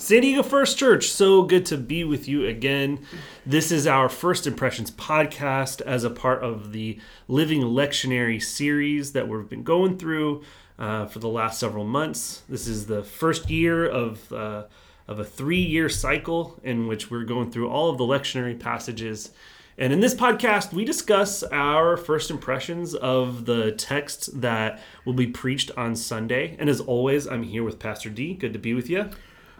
San Diego First Church, so good to be with you again. This is our First Impressions podcast as a part of the Living Lectionary series that we've been going through uh, for the last several months. This is the first year of, uh, of a three year cycle in which we're going through all of the lectionary passages. And in this podcast, we discuss our first impressions of the text that will be preached on Sunday. And as always, I'm here with Pastor D. Good to be with you.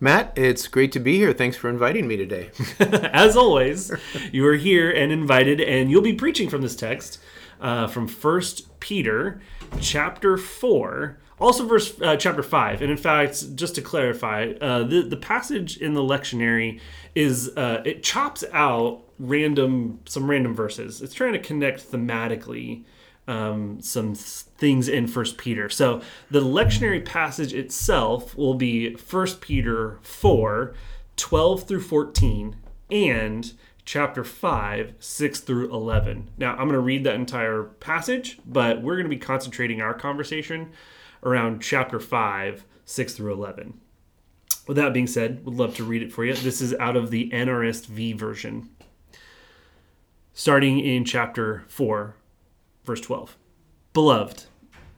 Matt, it's great to be here. Thanks for inviting me today. As always, you are here and invited, and you'll be preaching from this text uh, from First Peter, chapter four, also verse uh, chapter five. And in fact, just to clarify, uh, the the passage in the lectionary is uh, it chops out random some random verses. It's trying to connect thematically um, some things in First Peter. So the lectionary passage itself will be First Peter 4, 12 through 14, and chapter 5, 6 through 11. Now, I'm going to read that entire passage, but we're going to be concentrating our conversation around chapter 5, 6 through 11. With that being said, would love to read it for you. This is out of the NRSV version. Starting in chapter 4, verse 12. Beloved,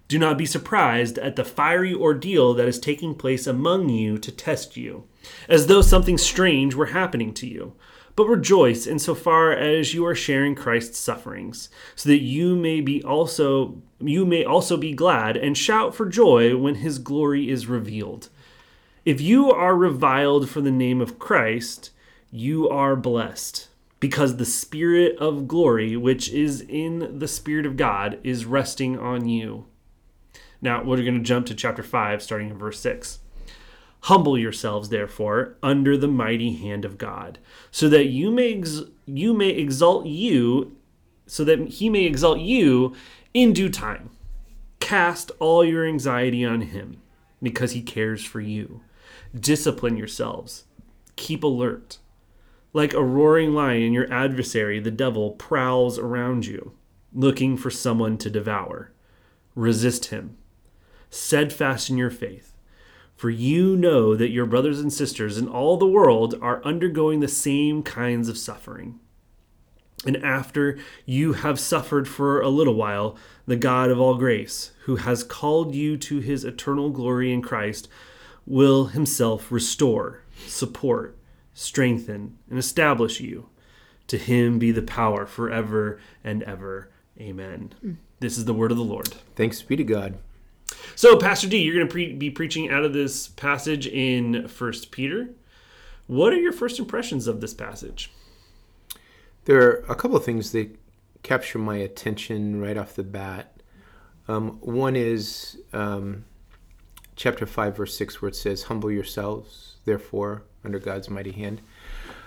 do not be surprised at the fiery ordeal that is taking place among you to test you, as though something strange were happening to you. But rejoice insofar as you are sharing Christ's sufferings, so that you may be also you may also be glad and shout for joy when his glory is revealed. If you are reviled for the name of Christ, you are blessed because the Spirit of glory, which is in the Spirit of God, is resting on you. Now, we're going to jump to chapter 5, starting in verse 6. Humble yourselves, therefore, under the mighty hand of God, so that you may ex- you may exalt you, so that he may exalt you in due time. Cast all your anxiety on him, because he cares for you. Discipline yourselves. Keep alert like a roaring lion, your adversary, the devil, prowls around you, looking for someone to devour. Resist him. Steadfast in your faith. For you know that your brothers and sisters in all the world are undergoing the same kinds of suffering. And after you have suffered for a little while, the God of all grace, who has called you to his eternal glory in Christ, will himself restore, support, strengthen, and establish you. To him be the power forever and ever. Amen. Mm. This is the word of the Lord. Thanks be to God. So, Pastor D, you're going to pre- be preaching out of this passage in First Peter. What are your first impressions of this passage? There are a couple of things that capture my attention right off the bat. Um, one is um, chapter 5, verse 6, where it says, Humble yourselves, therefore, under God's mighty hand.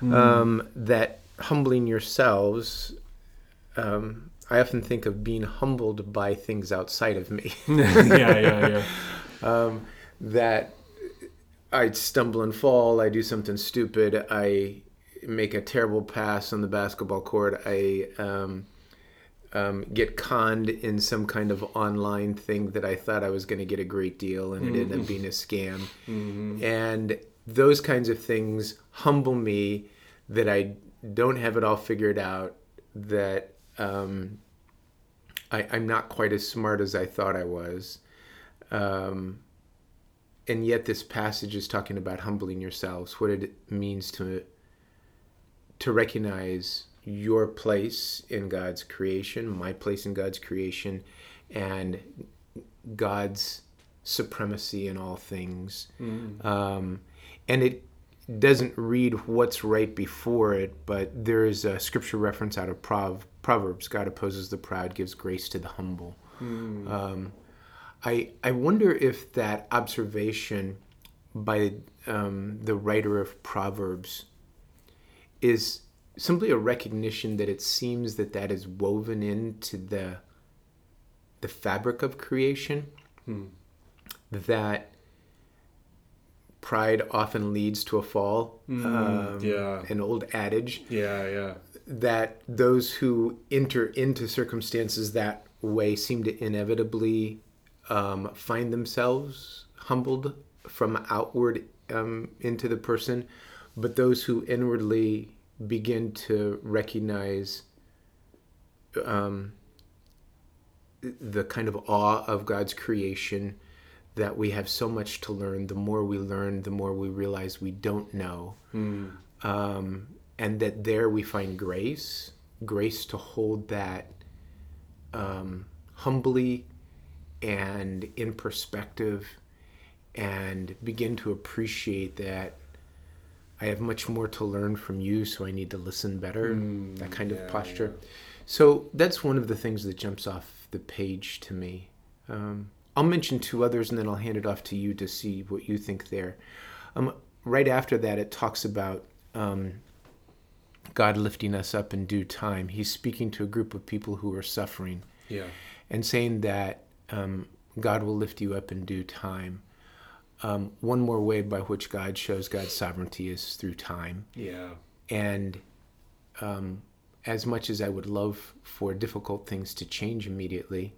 Mm. Um, that humbling yourselves, um, I often think of being humbled by things outside of me. yeah, yeah, yeah. Um, that I stumble and fall, I do something stupid, I make a terrible pass on the basketball court, I um, um, get conned in some kind of online thing that I thought I was going to get a great deal, and it mm-hmm. ended up being a scam. Mm-hmm. And those kinds of things humble me that I don't have it all figured out, that um, I, am not quite as smart as I thought I was. Um, and yet, this passage is talking about humbling yourselves, what it means to, to recognize your place in God's creation, my place in God's creation, and God's supremacy in all things. Mm. Um, and it doesn't read what's right before it, but there is a scripture reference out of Prov- Proverbs God opposes the proud, gives grace to the humble. Mm. Um, I, I wonder if that observation by um, the writer of Proverbs is simply a recognition that it seems that that is woven into the the fabric of creation. Mm. That pride often leads to a fall. Mm, um, yeah. An old adage. Yeah, yeah. That those who enter into circumstances that way seem to inevitably um, find themselves humbled from outward um, into the person, but those who inwardly begin to recognize um, the kind of awe of God's creation that we have so much to learn. The more we learn, the more we realize we don't know. Mm. Um, and that there we find grace, grace to hold that um, humbly and in perspective and begin to appreciate that I have much more to learn from you, so I need to listen better. Mm, that kind yeah, of posture. So that's one of the things that jumps off the page to me. Um, I'll mention two others and then I'll hand it off to you to see what you think there. Um, right after that, it talks about um, God lifting us up in due time. He's speaking to a group of people who are suffering Yeah. and saying that um, God will lift you up in due time. Um, one more way by which God shows God's sovereignty is through time. Yeah. And um, as much as I would love for difficult things to change immediately,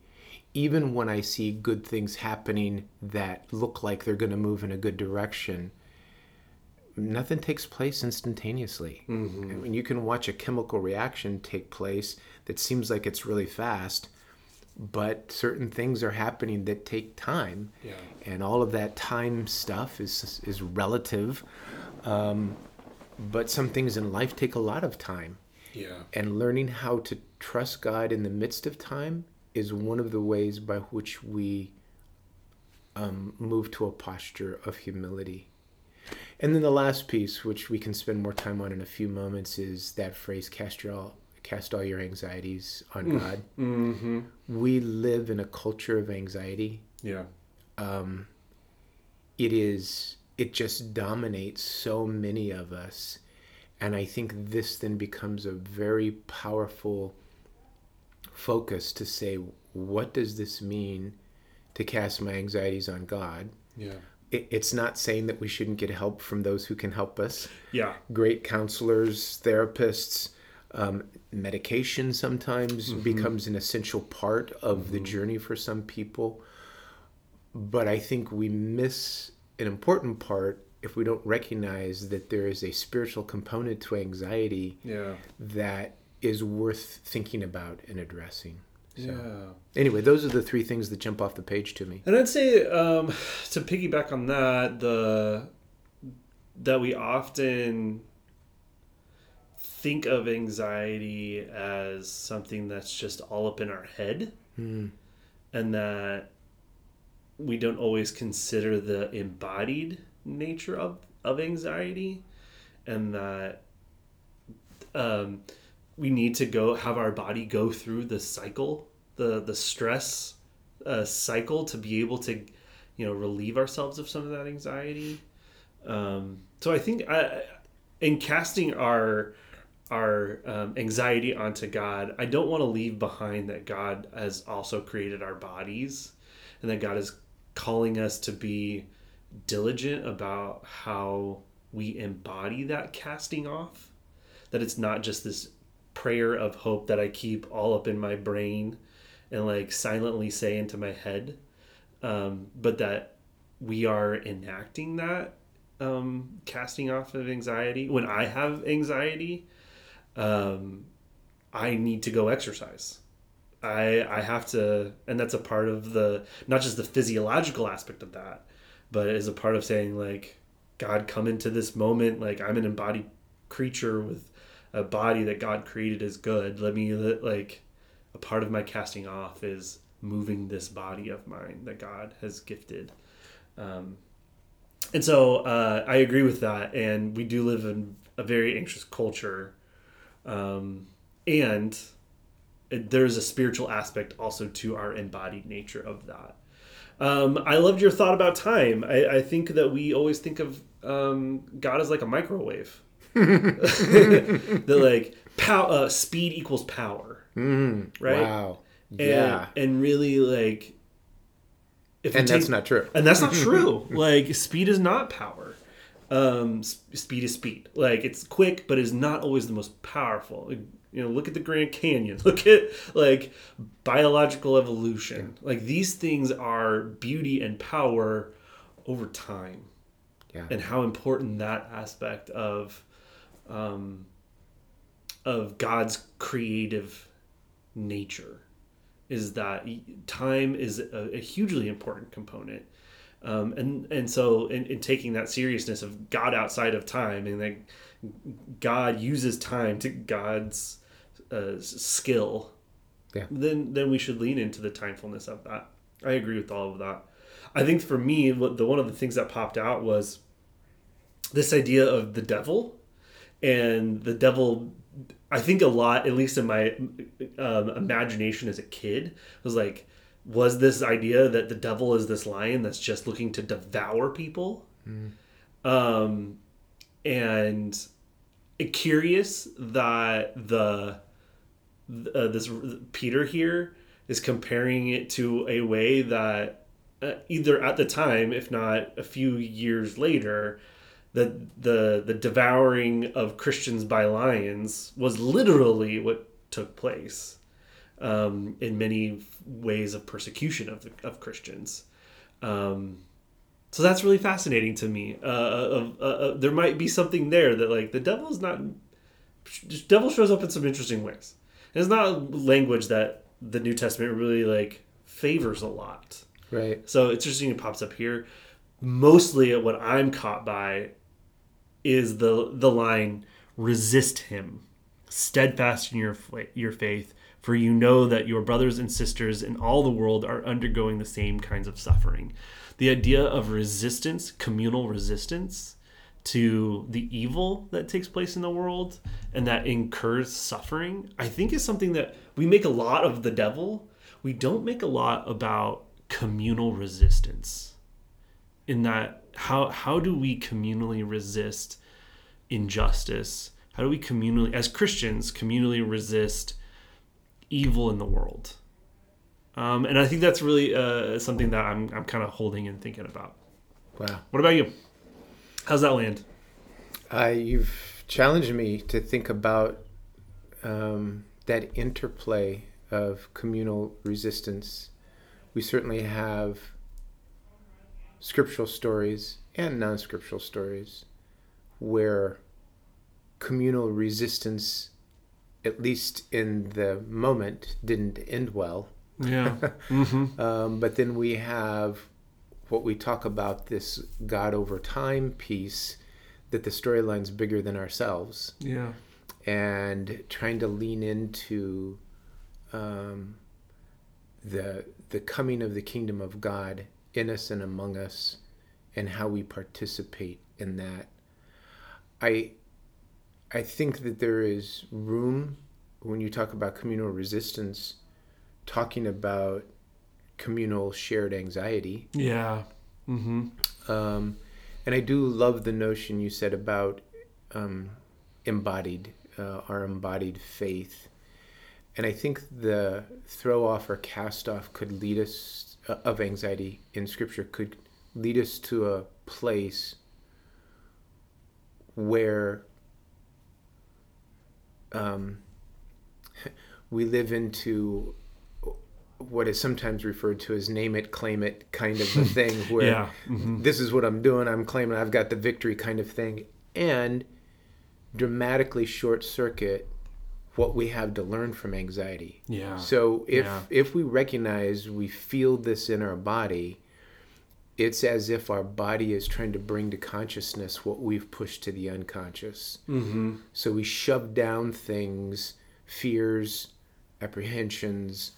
even when I see good things happening that look like they're going to move in a good direction, nothing takes place instantaneously. Mm-hmm. I mean, you can watch a chemical reaction take place that seems like it's really fast, but certain things are happening that take time Yeah. and all of that time stuff is is relative. Um, but some things in life take a lot of time, Yeah. and learning how to trust God in the midst of time is one of the ways by which we um, move to a posture of humility. And then the last piece, which we can spend more time on in a few moments, is that phrase "cast your all, cast all your anxieties on God." Mm-hmm. We live in a culture of anxiety Yeah. um, it is it just dominates so many of us and i think this then becomes a very powerful focus to say what does this mean to cast my anxieties on god Yeah. it, it's not saying that we shouldn't get help from those who can help us Yeah. great counselors, therapists. Um, medication sometimes becomes an essential part of the journey for some people. But I think we miss an important part if we don't recognize that there is a spiritual component to anxiety Yeah. that is worth thinking about and addressing. So, Yeah. anyway, those are the three things that jump off the page to me. And I'd say um, to piggyback on that, the that we often think of anxiety as something that's just all up in our head, Mm. and that we don't always consider the embodied nature of of anxiety, and that um, we need to go have our body go through the cycle, the the stress uh, cycle to be able to, you know, relieve ourselves of some of that anxiety. Um, so I think I, in casting our our um, anxiety onto God, I don't want to leave behind that God has also created our bodies, and that God is calling us to be diligent about how we embody that casting off. That it's not just this prayer of hope that I keep all up in my brain and like silently say into my head, um, but that we are enacting that um, casting off of anxiety. When I have anxiety, um, I need to go exercise. I I have to, and that's a part of the not just the physiological aspect of that, but is a part of saying like, God, come into this moment. Like I'm an embodied creature with a body that God created as good. Let me like a part of my casting off is moving this body of mine that God has gifted. Um, and so uh, I agree with that. And we do live in a very anxious culture. Um, and it, there's a spiritual aspect also to our embodied nature of that. Um, I loved your thought about time. I, I think that we always think of um, God as like a microwave. that like pow- uh, speed equals power, Mm, right? Wow. Yeah. and really like if and that's take- not true. and that's not true. like speed is not power. Um, speed is speed. Like it's quick, but it's not always the most powerful. Like, you know, look at the Grand Canyon. Look at like biological evolution. Like these things are beauty and power over time. Yeah. and how important that aspect of um, of God's creative nature is that time is a, a hugely important component. Um, and and so in, in taking that seriousness of God outside of time and that God uses time to God's uh, skill, Yeah. then then we should lean into the timefulness of that. I agree with all of that. I think for me, what the one of the things that popped out was this idea of the devil, and the devil. I think a lot, at least in my um, imagination as a kid, was like, was this idea that the devil is this lion that's just looking to devour people, um, and curious that the uh, this Peter here is comparing it to a way that uh, either at the time, if not a few years later, that the the devouring of Christians by lions was literally what took place um, in many ways of persecution of the, of Christians. Um, so that's really fascinating to me. Uh, of uh, uh, there might be something there that like the devil's not. The devil shows up in some interesting ways. And it's not language that the New Testament really like favors a lot. Right. So it's interesting it pops up here. Mostly what I'm caught by is the the line resist him steadfast in your your faith for you know that your brothers and sisters in all the world are undergoing the same kinds of suffering. The idea of resistance, communal resistance to the evil that takes place in the world and that incurs suffering, I think is something that we make a lot of the devil. We don't make a lot about communal resistance. In that how how do we communally resist injustice? How do we communally as Christians communally resist evil in the world? Um, and I think that's really uh, something that I'm, I'm kind of holding and thinking about. Wow. What about you? How's that land? Uh, you've challenged me to think about um, that interplay of communal resistance. We certainly have scriptural stories and non scriptural stories where communal resistance, at least in the moment, didn't end well. Yeah. mm-hmm. Um, but then we have what we talk about this God over time piece that the storyline's bigger than ourselves Yeah. and trying to lean into um, the the coming of the kingdom of God in us and among us and how we participate in that. I I think that there is room when you talk about communal resistance, talking about communal shared anxiety. Yeah. Mm-hmm. Um, and I do love the notion you said about um, embodied, uh, our embodied faith. And I think the throw off or cast off could lead us, of anxiety in Scripture, could lead us to a place where um, we live into what is sometimes referred to as name it, claim it kind of a thing, where Yeah. Mm-hmm. this is what I'm doing, I'm claiming I've got the victory kind of thing, and dramatically short circuit what we have to learn from anxiety. Yeah. So if Yeah. if we recognize we feel this in our body, it's as if our body is trying to bring to consciousness what we've pushed to the unconscious. Mm-hmm. So we shove down things, fears, apprehensions,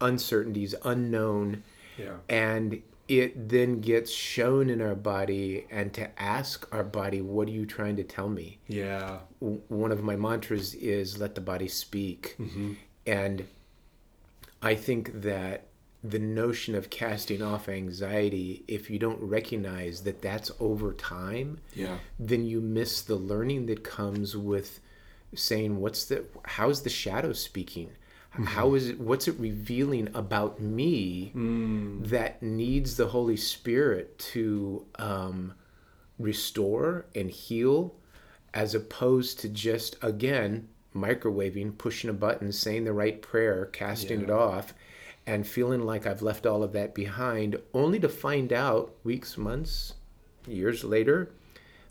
uncertainties, unknown, Yeah. and it then gets shown in our body and to ask our body what are you trying to tell me Yeah. W- one of my mantras is let the body speak mm-hmm. and i think that the notion of casting off anxiety if you don't recognize that that's over time Yeah. then you miss the learning that comes with saying what's the how's the shadow speaking How is it what's it revealing about me that needs the holy spirit to um, restore and heal as opposed to just again microwaving pushing a button saying the right prayer casting it off and feeling like i've left all of that behind only to find out weeks months years later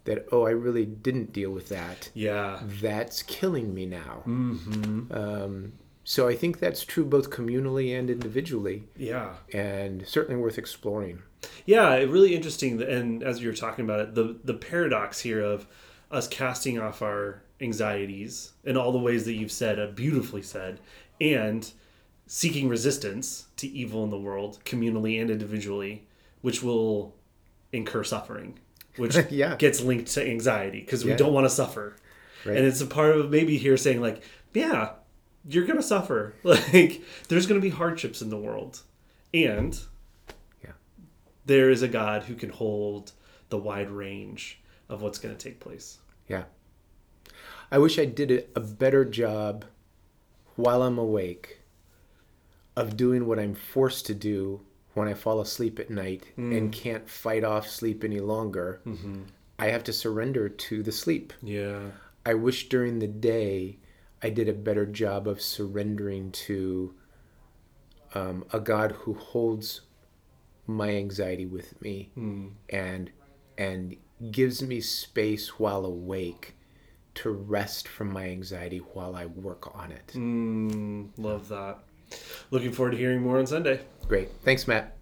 that oh I really didn't deal with that. Yeah. That's killing me now. Mm-hmm. Um, so I think that's true both communally and individually, Yeah. and certainly worth exploring. Yeah, really interesting. And as you were talking about it, the the paradox here of us casting off our anxieties in all the ways that you've said, uh, beautifully said, and seeking resistance to evil in the world, communally and individually, which will incur suffering, which Yeah. gets linked to anxiety because we Yeah. don't want to suffer. Right. And it's a part of maybe here saying like, yeah, you're gonna suffer. Like there's gonna be hardships in the world, and Yeah. there is a God who can hold the wide range of what's going to take place. Yeah. I wish I did a, a better job while I'm awake of doing what I'm forced to do when I fall asleep at night mm. and can't fight off sleep any longer. Mm-hmm. I have to surrender to the sleep. Yeah. I wish during the day I did a better job of surrendering to um, a God who holds my anxiety with me and and gives me space while awake to rest from my anxiety while I work on it. Mm, love that. Looking forward to hearing more on Sunday. Great. Thanks, Matt.